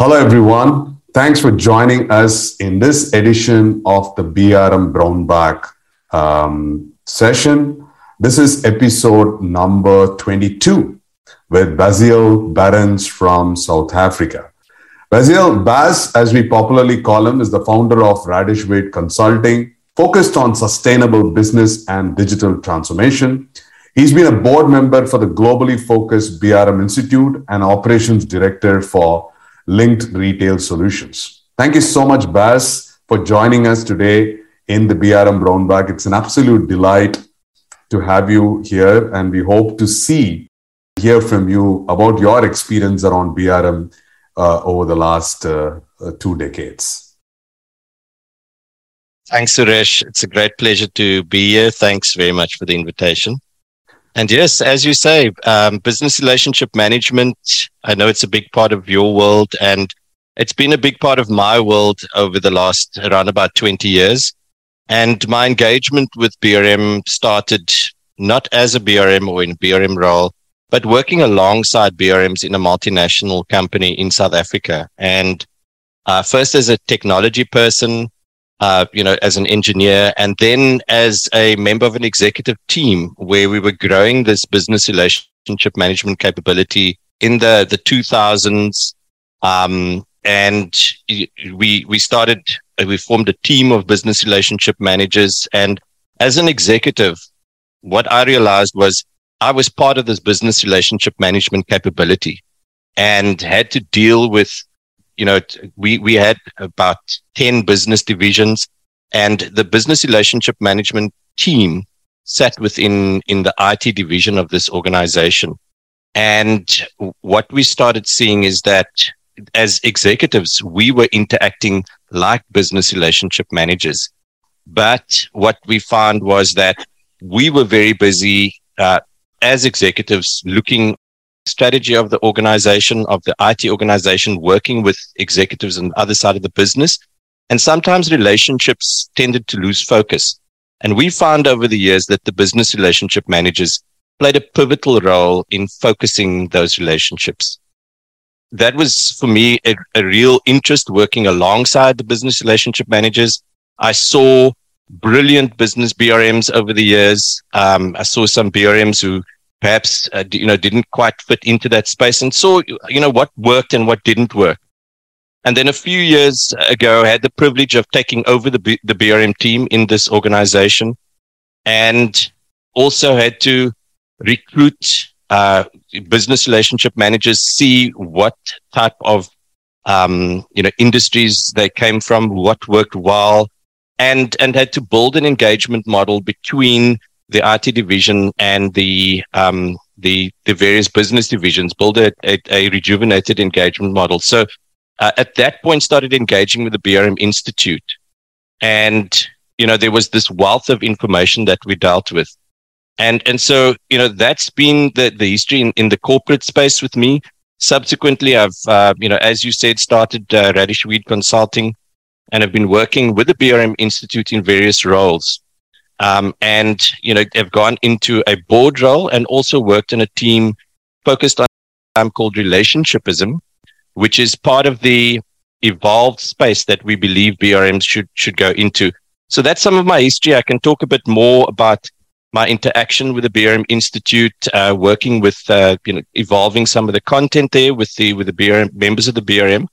Hello, everyone. Thanks for joining us in this edition of the BRM Brown Bag um, session. This is episode number 22 with Baziel Barends from South Africa. Baziel Baz, as we popularly call him, is the founder of Radish Weight Consulting, focused on sustainable business and digital transformation. He's been a board member for the globally focused BRM Institute and operations director for Linked Retail Solutions. Thank you so much, Baz, for joining us today in the BRM Brown Bag. It's an absolute delight to have you here, and we hope to see, hear from you about your experience around BRM uh, over the last uh, uh, two decades. Thanks, Suresh. It's a great pleasure to be here. Thanks very much for the invitation. And yes, as you say, um, business relationship management, I know it's a big part of your world and it's been a big part of my world over the last around about 20 years. And my engagement with BRM started not as a BRM or in a BRM role, but working alongside BRMs in a multinational company in South Africa. And uh, first as a technology person, uh, you know, as an engineer, and then as a member of an executive team where we were growing this business relationship management capability in the the 2000s. Um, and we we started we formed a team of business relationship managers, and as an executive, what I realized was I was part of this business relationship management capability, and had to deal with you know, we, we had about 10 business divisions and the business relationship management team sat within in the IT division of this organization. And what we started seeing is that as executives, we were interacting like business relationship managers. But what we found was that we were very busy uh, as executives looking strategy of the organization, of the IT organization, working with executives on the other side of the business. And sometimes relationships tended to lose focus. And we found over the years that the business relationship managers played a pivotal role in focusing those relationships. That was for me a, a real interest working alongside the business relationship managers. I saw brilliant business BRMs over the years. Um, I saw some BRMs who perhaps uh, you know didn't quite fit into that space and saw you know what worked and what didn't work. And then a few years ago i had the privilege of taking over the, B- the brm team in this organization and also had to recruit uh, business relationship managers see what type of um, you know industries they came from what worked well and and had to build an engagement model between the IT division and the um, the the various business divisions build a, a, a rejuvenated engagement model. So uh, at that point, started engaging with the BRM Institute, and you know there was this wealth of information that we dealt with, and and so you know that's been the the history in, in the corporate space with me. Subsequently, I've uh, you know as you said started uh, Radish Weed Consulting, and have been working with the BRM Institute in various roles um, and you know have gone into a board role and also worked in a team focused on called relationshipism, which is part of the evolved space that we believe BRMs should should go into. So that's some of my history. I can talk a bit more about my interaction with the BRM Institute, uh, working with uh, you know evolving some of the content there with the with the BRM members of the BRM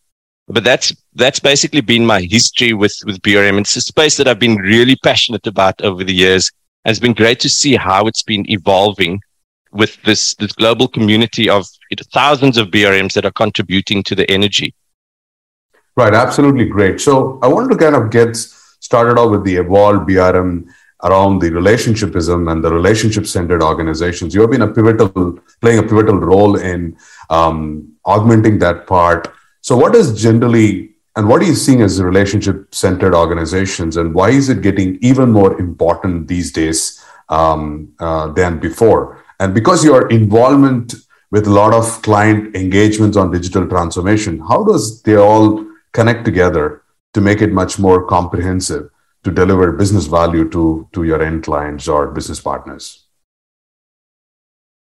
but that's that's basically been my history with with BRM. It's a space that I've been really passionate about over the years. And it's been great to see how it's been evolving with this this global community of thousands of BRMs that are contributing to the energy. Right, absolutely great. So I wanted to kind of get started off with the evolved BRM around the relationshipism and the relationship centered organizations. You have been a pivotal, playing a pivotal role in um, augmenting that part so, what is generally and what are you seeing as relationship centered organizations, and why is it getting even more important these days um, uh, than before? And because your involvement with a lot of client engagements on digital transformation, how does they all connect together to make it much more comprehensive to deliver business value to, to your end clients or business partners?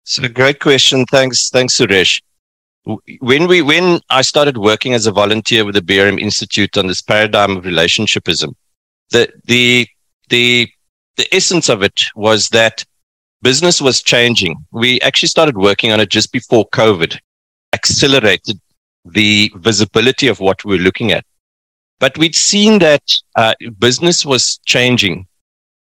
So, great question. Thanks, thanks, Suresh. When we when I started working as a volunteer with the BRM Institute on this paradigm of relationshipism, the the the the essence of it was that business was changing. We actually started working on it just before COVID, accelerated the visibility of what we we're looking at. But we'd seen that uh, business was changing,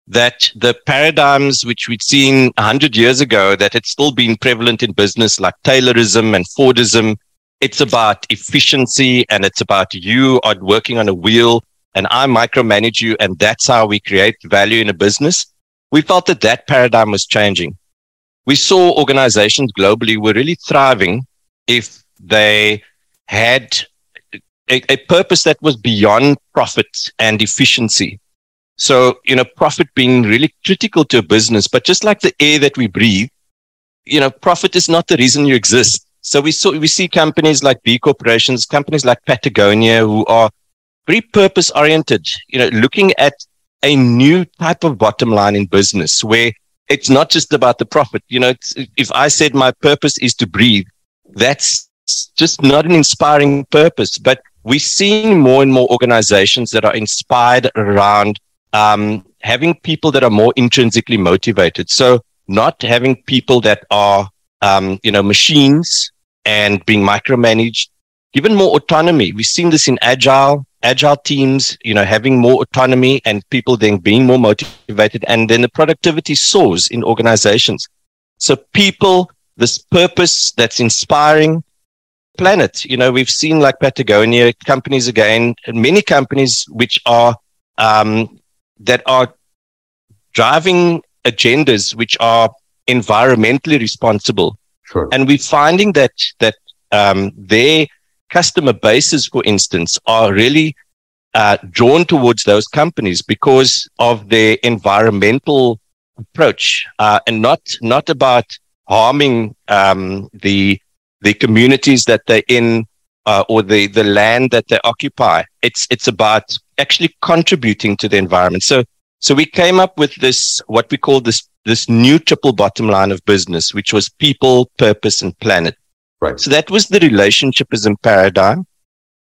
that the paradigms which we'd seen 100 years ago that had still been prevalent in business, like Taylorism and Fordism, it's about efficiency and it's about you are working on a wheel and I micromanage you. And that's how we create value in a business. We felt that that paradigm was changing. We saw organizations globally were really thriving if they had a, a purpose that was beyond profit and efficiency. So, you know, profit being really critical to a business, but just like the air that we breathe, you know, profit is not the reason you exist. So we saw, we see companies like B corporations, companies like Patagonia who are very purpose oriented, you know, looking at a new type of bottom line in business where it's not just about the profit. You know, if I said my purpose is to breathe, that's just not an inspiring purpose. But we're seeing more and more organizations that are inspired around um, having people that are more intrinsically motivated. So not having people that are, um, you know, machines and being micromanaged, given more autonomy. We've seen this in agile agile teams, you know, having more autonomy and people then being more motivated, and then the productivity soars in organizations. So people, this purpose that's inspiring planet. You know, we've seen like Patagonia companies again, many companies which are um, that are driving agendas which are environmentally responsible. Sure. And we're finding that that um, their customer bases, for instance, are really uh, drawn towards those companies because of their environmental approach uh, and not not about harming um, the the communities that they're in uh, or the the land that they occupy. It's it's about actually contributing to the environment. So so we came up with this what we call this this new triple bottom line of business, which was people, purpose, and planet. Right. So that was the relationshipism paradigm.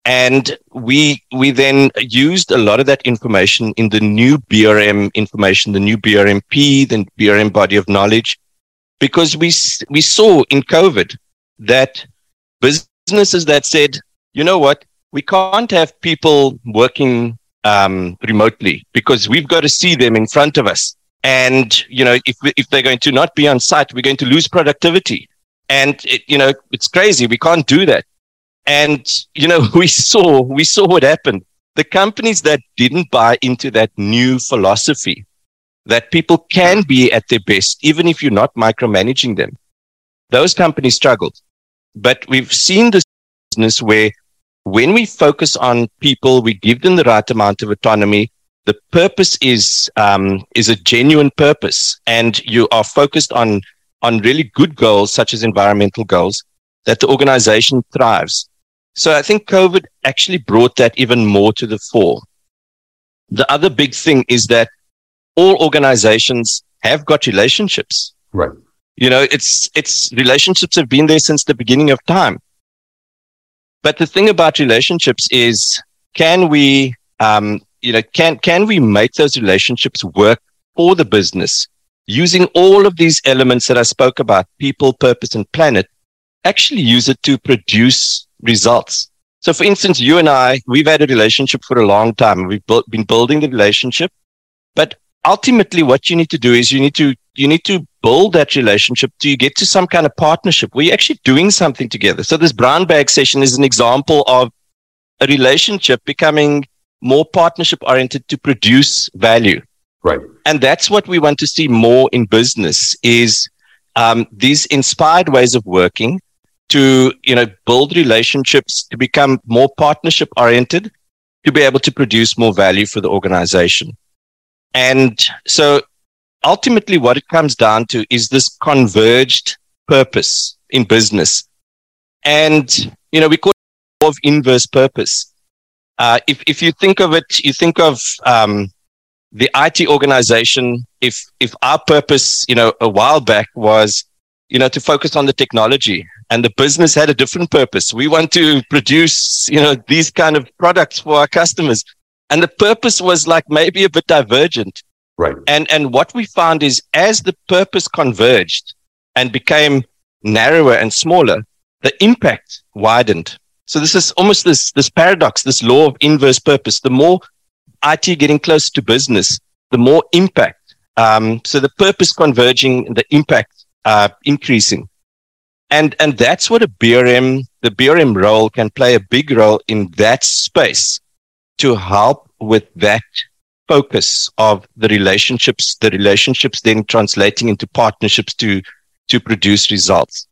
And we, we then used a lot of that information in the new BRM information, the new BRMP, the BRM body of knowledge, because we, we saw in COVID that businesses that said, you know what, we can't have people working um, remotely because we've got to see them in front of us. And, you know, if, if they're going to not be on site, we're going to lose productivity. And it, you know, it's crazy. We can't do that. And you know, we saw we saw what happened. The companies that didn't buy into that new philosophy that people can be at their best, even if you're not micromanaging them, those companies struggled. But we've seen this business where when we focus on people, we give them the right amount of autonomy. The purpose is um, is a genuine purpose, and you are focused on on really good goals, such as environmental goals, that the organization thrives. So I think COVID actually brought that even more to the fore. The other big thing is that all organizations have got relationships. Right. You know, it's, it's relationships have been there since the beginning of time. But the thing about relationships is, can we, um, you know, can, can we make those relationships work for the business using all of these elements that I spoke about, people, purpose, and planet, actually use it to produce results. So for instance, you and I, we've had a relationship for a long time. We've built, been building the relationship, but ultimately what you need to do is you need to, you need to build that relationship do you get to some kind of partnership where you're actually doing something together. So this brown bag session is an example of a relationship becoming more partnership oriented to produce value. Right. And that's what we want to see more in business is um, these inspired ways of working to, you know, build relationships to become more partnership oriented to be able to produce more value for the organization. And so ultimately what it comes down to is this converged purpose in business. And, you know, we call it of inverse purpose. Uh, if, if you think of it, you think of, um, the IT organization, if if our purpose, you know, a while back was, you know, to focus on the technology, and the business had a different purpose. We want to produce, you know, these kind of products for our customers. And the purpose was like maybe a bit divergent. Right. And, and what we found is as the purpose converged and became narrower and smaller, the impact widened. So this is almost this, this paradox, this law of inverse purpose. The more IT getting closer to business, the more impact. Um, so the purpose converging, the impact uh, increasing. And, and that's what a BRM, the BRM role can play a big role in that space to help with that focus of the relationships, the relationships then translating into partnerships to, to produce results.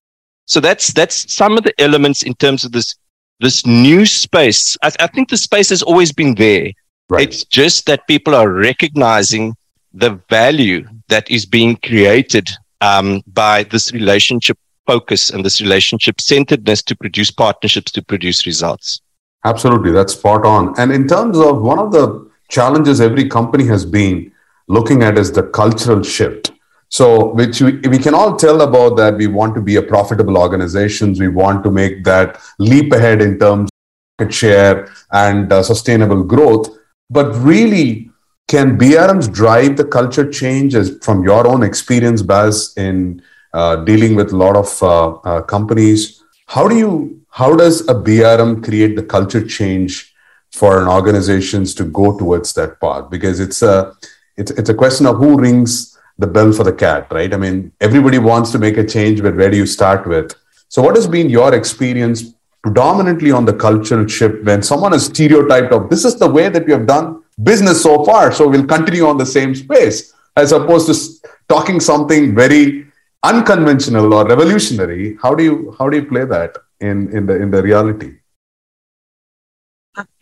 So that's, that's some of the elements in terms of this, this new space. I, I think the space has always been there. Right. It's just that people are recognizing the value that is being created um, by this relationship focus and this relationship centeredness to produce partnerships to produce results. Absolutely, that's spot on. And in terms of one of the challenges every company has been looking at is the cultural shift. So, which we, we can all tell about that we want to be a profitable organizations, we want to make that leap ahead in terms of market share and uh, sustainable growth. But really, can BRMs drive the culture change as from your own experience, Baz, in uh, dealing with a lot of uh, uh, companies? How do you how does a BRM create the culture change for an organizations to go towards that path? Because it's a it's it's a question of who rings the bell for the cat, right? I mean, everybody wants to make a change, but where do you start with? So, what has been your experience predominantly on the cultural shift when someone is stereotyped of this is the way that we have done business so far, so we'll continue on the same space, as opposed to talking something very unconventional or revolutionary. How do you how do you play that in in the in the reality?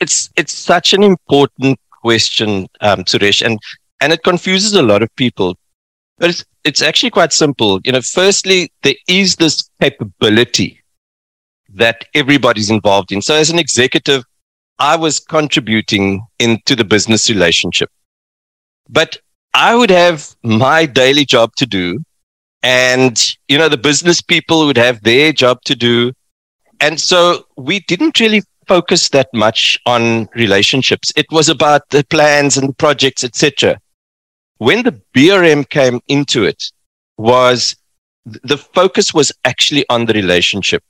It's it's such an important question, um, Suresh, and and it confuses a lot of people. But it's it's actually quite simple. You know, firstly, there is this capability that everybody's involved in. So as an executive, I was contributing into the business relationship. But I would have my daily job to do. And, you know, the business people would have their job to do. And so we didn't really focus that much on relationships. It was about the plans and the projects, etc. When the BRM came into it, was the focus was actually on the relationship.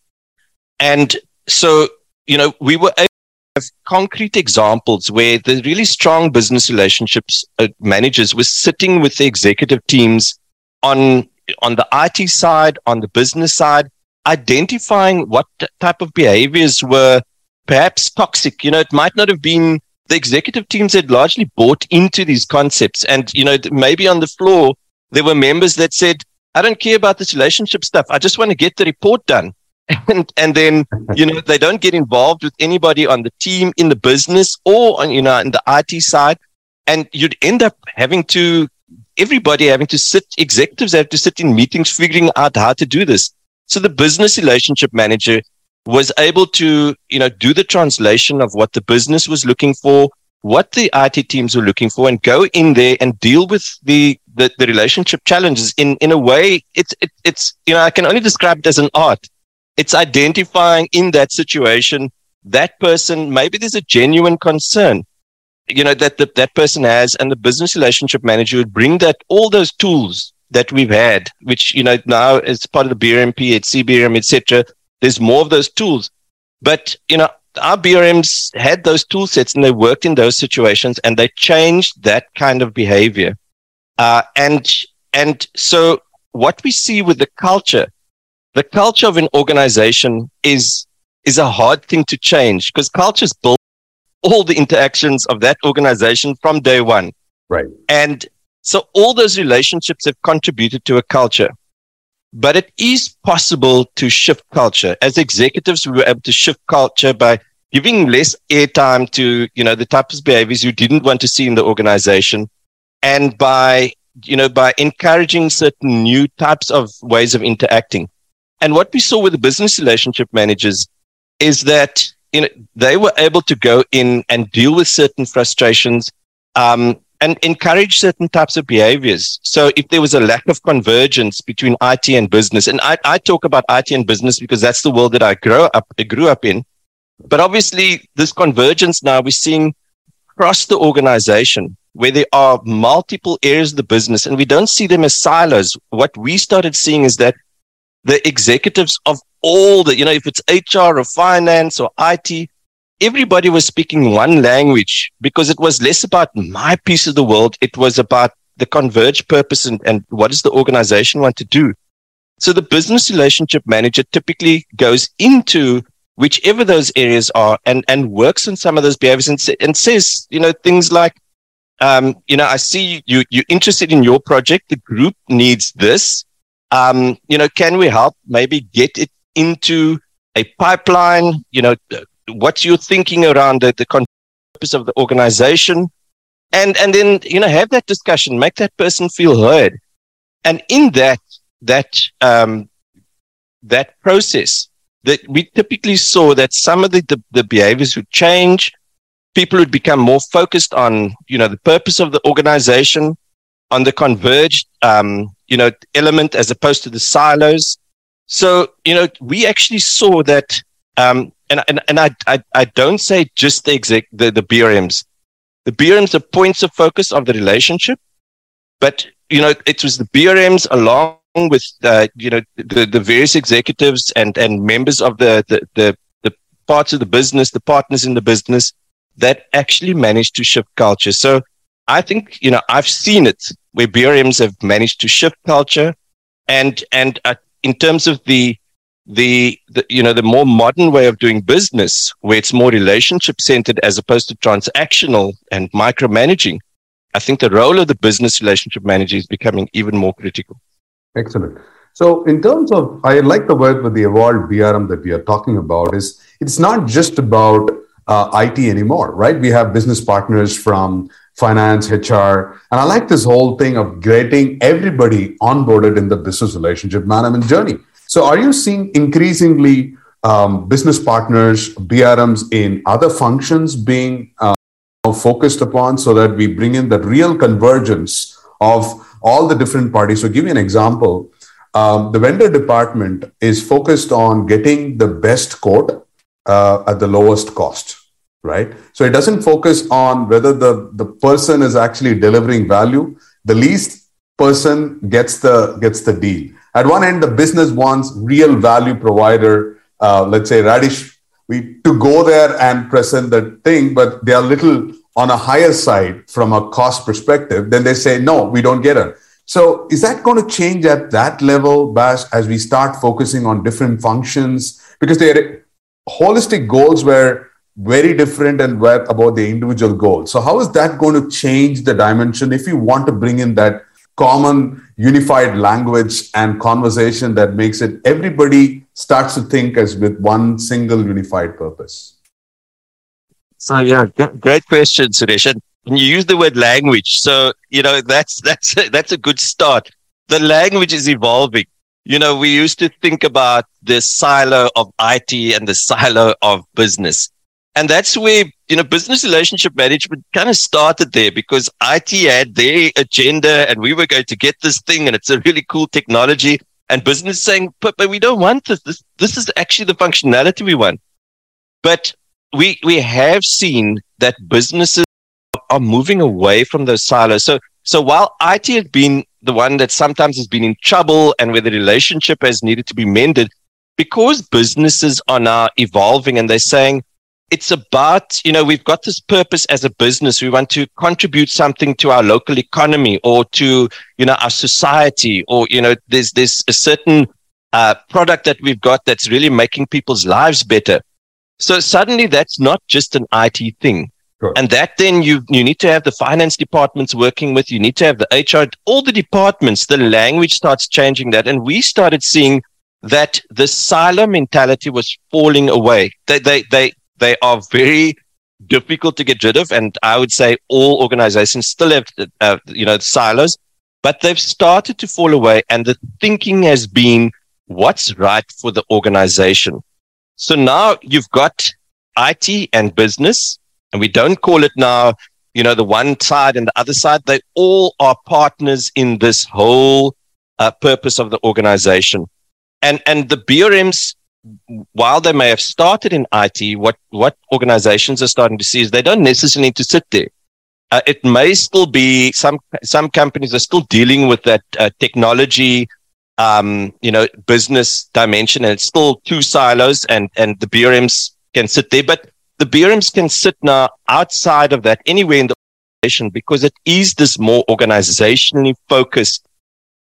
And so, you know, we were able to have concrete examples where the really strong business relationships uh, managers were sitting with the executive teams on, on the IT side, on the business side, identifying what type of behaviors were perhaps toxic. You know, it might not have been the executive teams had largely bought into these concepts. And, you know, maybe on the floor, there were members that said, I don't care about this relationship stuff. I just want to get the report done. and and then you know they don't get involved with anybody on the team in the business or on you know in the IT side, and you'd end up having to everybody having to sit executives have to sit in meetings figuring out how to do this. So the business relationship manager was able to you know do the translation of what the business was looking for what the IT teams were looking for and go in there and deal with the, the, the relationship challenges in, in a way it's, it, it's, you know, I can only describe it as an art it's identifying in that situation that person, maybe there's a genuine concern, you know, that the, that person has, and the business relationship manager would bring that, all those tools that we've had, which, you know, now as part of the BRMP, at CBRM, etc. There's more of those tools. But, you know, our BRMs had those tool sets and they worked in those situations and they changed that kind of behavior. Uh, and, and so what we see with the culture the culture of an organization is is a hard thing to change because culture is built all the interactions of that organization from day one. Right. And so all those relationships have contributed to a culture. But it is possible to shift culture. As executives, we were able to shift culture by giving less airtime to, you know, the types of behaviors you didn't want to see in the organization and by, you know, by encouraging certain new types of ways of interacting. And what we saw with the business relationship managers is that you know, they were able to go in and deal with certain frustrations um, and encourage certain types of behaviors. So if there was a lack of convergence between IT and business, and I, I talk about IT and business because that's the world that I grow up, I grew up in. But obviously this convergence now we're seeing across the organization where there are multiple areas of the business and we don't see them as silos. What we started seeing is that the executives of all the, you know, if it's HR or finance or IT, everybody was speaking one language because it was less about my piece of the world. It was about the converged purpose and, and what does the organization want to do? So the business relationship manager typically goes into whichever those areas are and, and works on some of those behaviors and, and says, you know, things like, um, you know, I see you, you're interested in your project. The group needs this. Um, you know, can we help maybe get it into a pipeline? You know, what you're thinking around the, the purpose of the organization. And and then you know have that discussion make that person feel heard. And in that that um that process that we typically saw that some of the, the, the behaviors would change people would become more focused on you know the purpose of the organization on the converged um, you know element as opposed to the silos. So you know we actually saw that um, and and, and I, I I don't say just the exec the, the BRMs. The BRMs are points of focus of the relationship, but you know it was the BRMs along with uh, you know the, the various executives and and members of the, the the the parts of the business, the partners in the business that actually managed to shift culture. So I think you know I've seen it where BRMs have managed to shift culture, and and uh, in terms of the the, the you know the more modern way of doing business where it's more relationship centered as opposed to transactional and micromanaging i think the role of the business relationship manager is becoming even more critical. Excellent. So in terms of i like the word with the evolved brm that we are talking about is it's not just about uh, it anymore right? We have business partners from finance hr and i like this whole thing of getting everybody onboarded in the business relationship management journey so, are you seeing increasingly um, business partners, BRMs in other functions being uh, focused upon so that we bring in the real convergence of all the different parties? So, give you an example. Um, the vendor department is focused on getting the best quote uh, at the lowest cost right so it doesn't focus on whether the, the person is actually delivering value the least person gets the gets the deal at one end, the business wants real value provider, uh, let's say Radish, we to go there and present the thing, but they are little on a higher side from a cost perspective. Then they say, no, we don't get it. So is that going to change at that level, Baz, as we start focusing on different functions? Because they are holistic goals were very different and were about the individual goals. So how is that going to change the dimension if you want to bring in that common unified language and conversation that makes it everybody starts to think as with one single unified purpose? So yeah great question suresh. And you use the word language so you know that's that's a, that's a good start. The language is evolving. You know we used to think about the silo of it and the silo of business and that's where you know business relationship management kind of started there because IT had their agenda and we were going to get this thing and it's a really cool technology and business saying but but we don't want this. This this is actually the functionality we want. But we we have seen that businesses are moving away from those silos. So so while IT has been the one that sometimes has been in trouble and where the relationship has needed to be mended because businesses are now evolving and they're saying it's about, you know, we've got this purpose as a business. We want to contribute something to our local economy or to, you know, our society or, you know, there's, there's a certain uh, product that we've got that's really making people's lives better. So suddenly that's not just an IT thing. Sure. And that then you, you need to have the finance departments working with, you need to have the HR, all the departments, the language starts changing that. And we started seeing that the silo mentality was falling away. They, they, they, they are very difficult to get rid of. And I would say all organizations still have, uh, you know, silos, but they've started to fall away. And the thinking has been what's right for the organization. So now you've got IT and business, and we don't call it now you know, the one side and the other side, they all are partners in this whole uh, purpose of the organization. And, and the BRMs, while they may have started in IT, what, what organizations are starting to see is they don't necessarily need to sit there. Uh, it may still be some, some companies are still dealing with that uh, technology, um, you know, business dimension and it's still two silos and, and the BRMs can sit there, but the BRMs can sit now outside of that anywhere in the organization because it is this more organizationally focused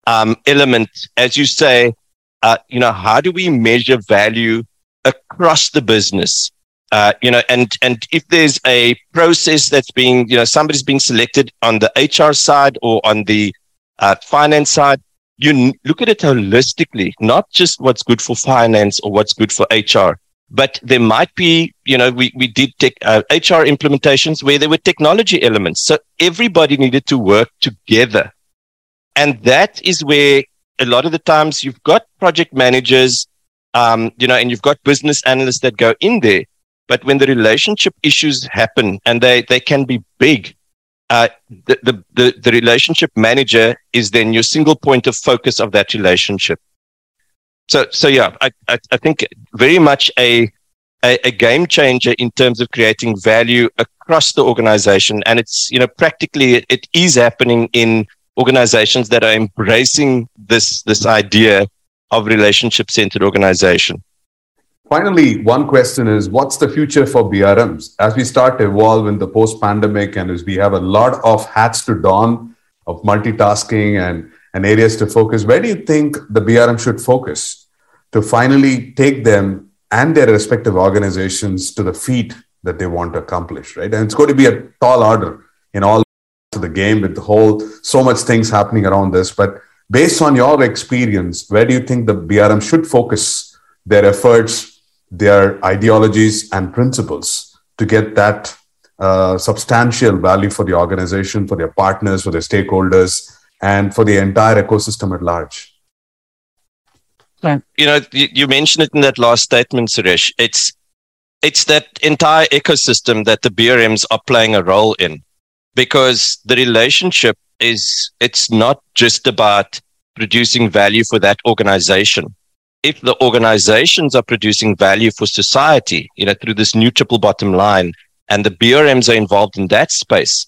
um, element. As you say, uh, you know, how do we measure value across the business? Uh, you know, and and if there's a process that's being, you know, somebody's being selected on the HR side or on the uh, finance side, you look at it holistically, not just what's good for finance or what's good for HR but there might be, you know, we, we did tech, uh, HR implementations where there were technology elements. So everybody needed to work together. And that is where a lot of the times you've got project managers, um, you know, and you've got business analysts that go in there. But when the relationship issues happen and they, they can be big, uh, the, the, the, the relationship manager is then your single point of focus of that relationship. So, so yeah, I, I, I think very much a, a, a, game changer in terms of creating value across the organization. And it's, you know, practically it, it is happening in organizations that are embracing this, this idea of relationship centered organization. Finally, one question is what's the future for BRMs as we start to evolve in the post pandemic and as we have a lot of hats to don of multitasking and and areas to focus. Where do you think the BRM should focus to finally take them and their respective organizations to the feet that they want to accomplish, right? And it's going to be a tall order in all of the game with the whole so much things happening around this. But based on your experience, where do you think the BRM should focus their efforts, their ideologies, and principles to get that uh, substantial value for the organization, for their partners, for their stakeholders, and for the entire ecosystem at large. You know, you, you mentioned it in that last statement, Suresh. It's it's that entire ecosystem that the BRMs are playing a role in, because the relationship is it's not just about producing value for that organization. If the organizations are producing value for society, you know, through this new triple bottom line, and the BRMs are involved in that space,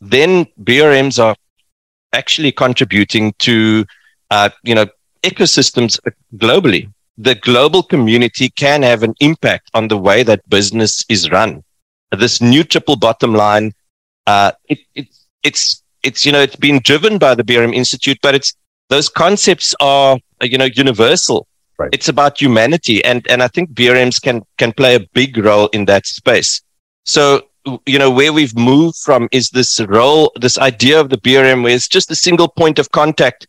then BRMs are actually contributing to, uh, you know, ecosystems globally. The global community can have an impact on the way that business is run. This new triple bottom line, uh, it, it, it's, it's, you know, it's been driven by the BRM Institute, but it's, those concepts are, you know, universal. Right. It's about humanity. And, and I think BRMs can, can play a big role in that space. So you know, where we've moved from is this role, this idea of the BRM, where it's just a single point of contact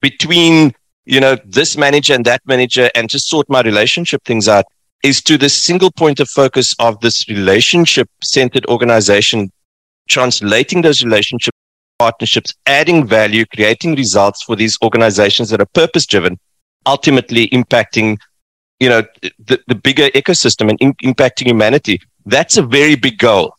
between, you know, this manager and that manager and just sort my relationship things out is to this single point of focus of this relationship centered organization, translating those relationship partnerships, adding value, creating results for these organizations that are purpose driven, ultimately impacting, you know, the, the bigger ecosystem and in, impacting humanity. That's a very big goal.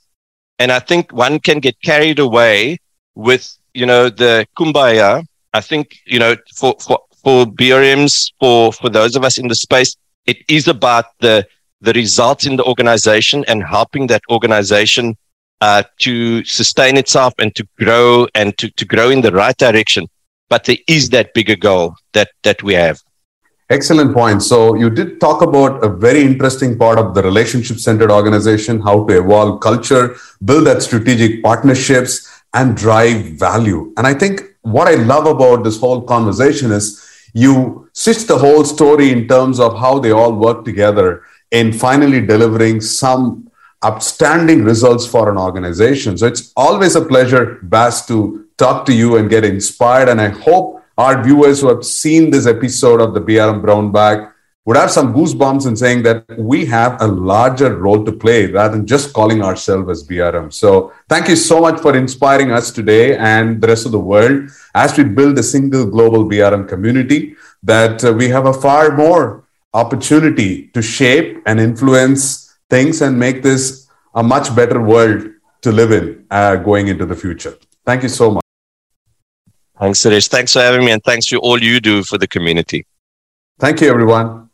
And I think one can get carried away with, you know, the kumbaya. I think, you know, for, for, for BRMs, for, for those of us in the space, it is about the, the results in the organization and helping that organization uh, to sustain itself and to grow and to, to grow in the right direction. But there is that bigger goal that, that we have. Excellent point. So you did talk about a very interesting part of the relationship centered organization, how to evolve culture, build that strategic partnerships and drive value. And I think what I love about this whole conversation is you switch the whole story in terms of how they all work together in finally delivering some outstanding results for an organization. So it's always a pleasure, Baz, to talk to you and get inspired. And I hope our viewers who have seen this episode of the BRM Brown Bag would have some goosebumps in saying that we have a larger role to play rather than just calling ourselves as BRM. So thank you so much for inspiring us today and the rest of the world as we build a single global BRM community that uh, we have a far more opportunity to shape and influence things and make this a much better world to live in uh, going into the future. Thank you so much. Thanks, Suresh. Thanks for having me, and thanks for all you do for the community. Thank you, everyone.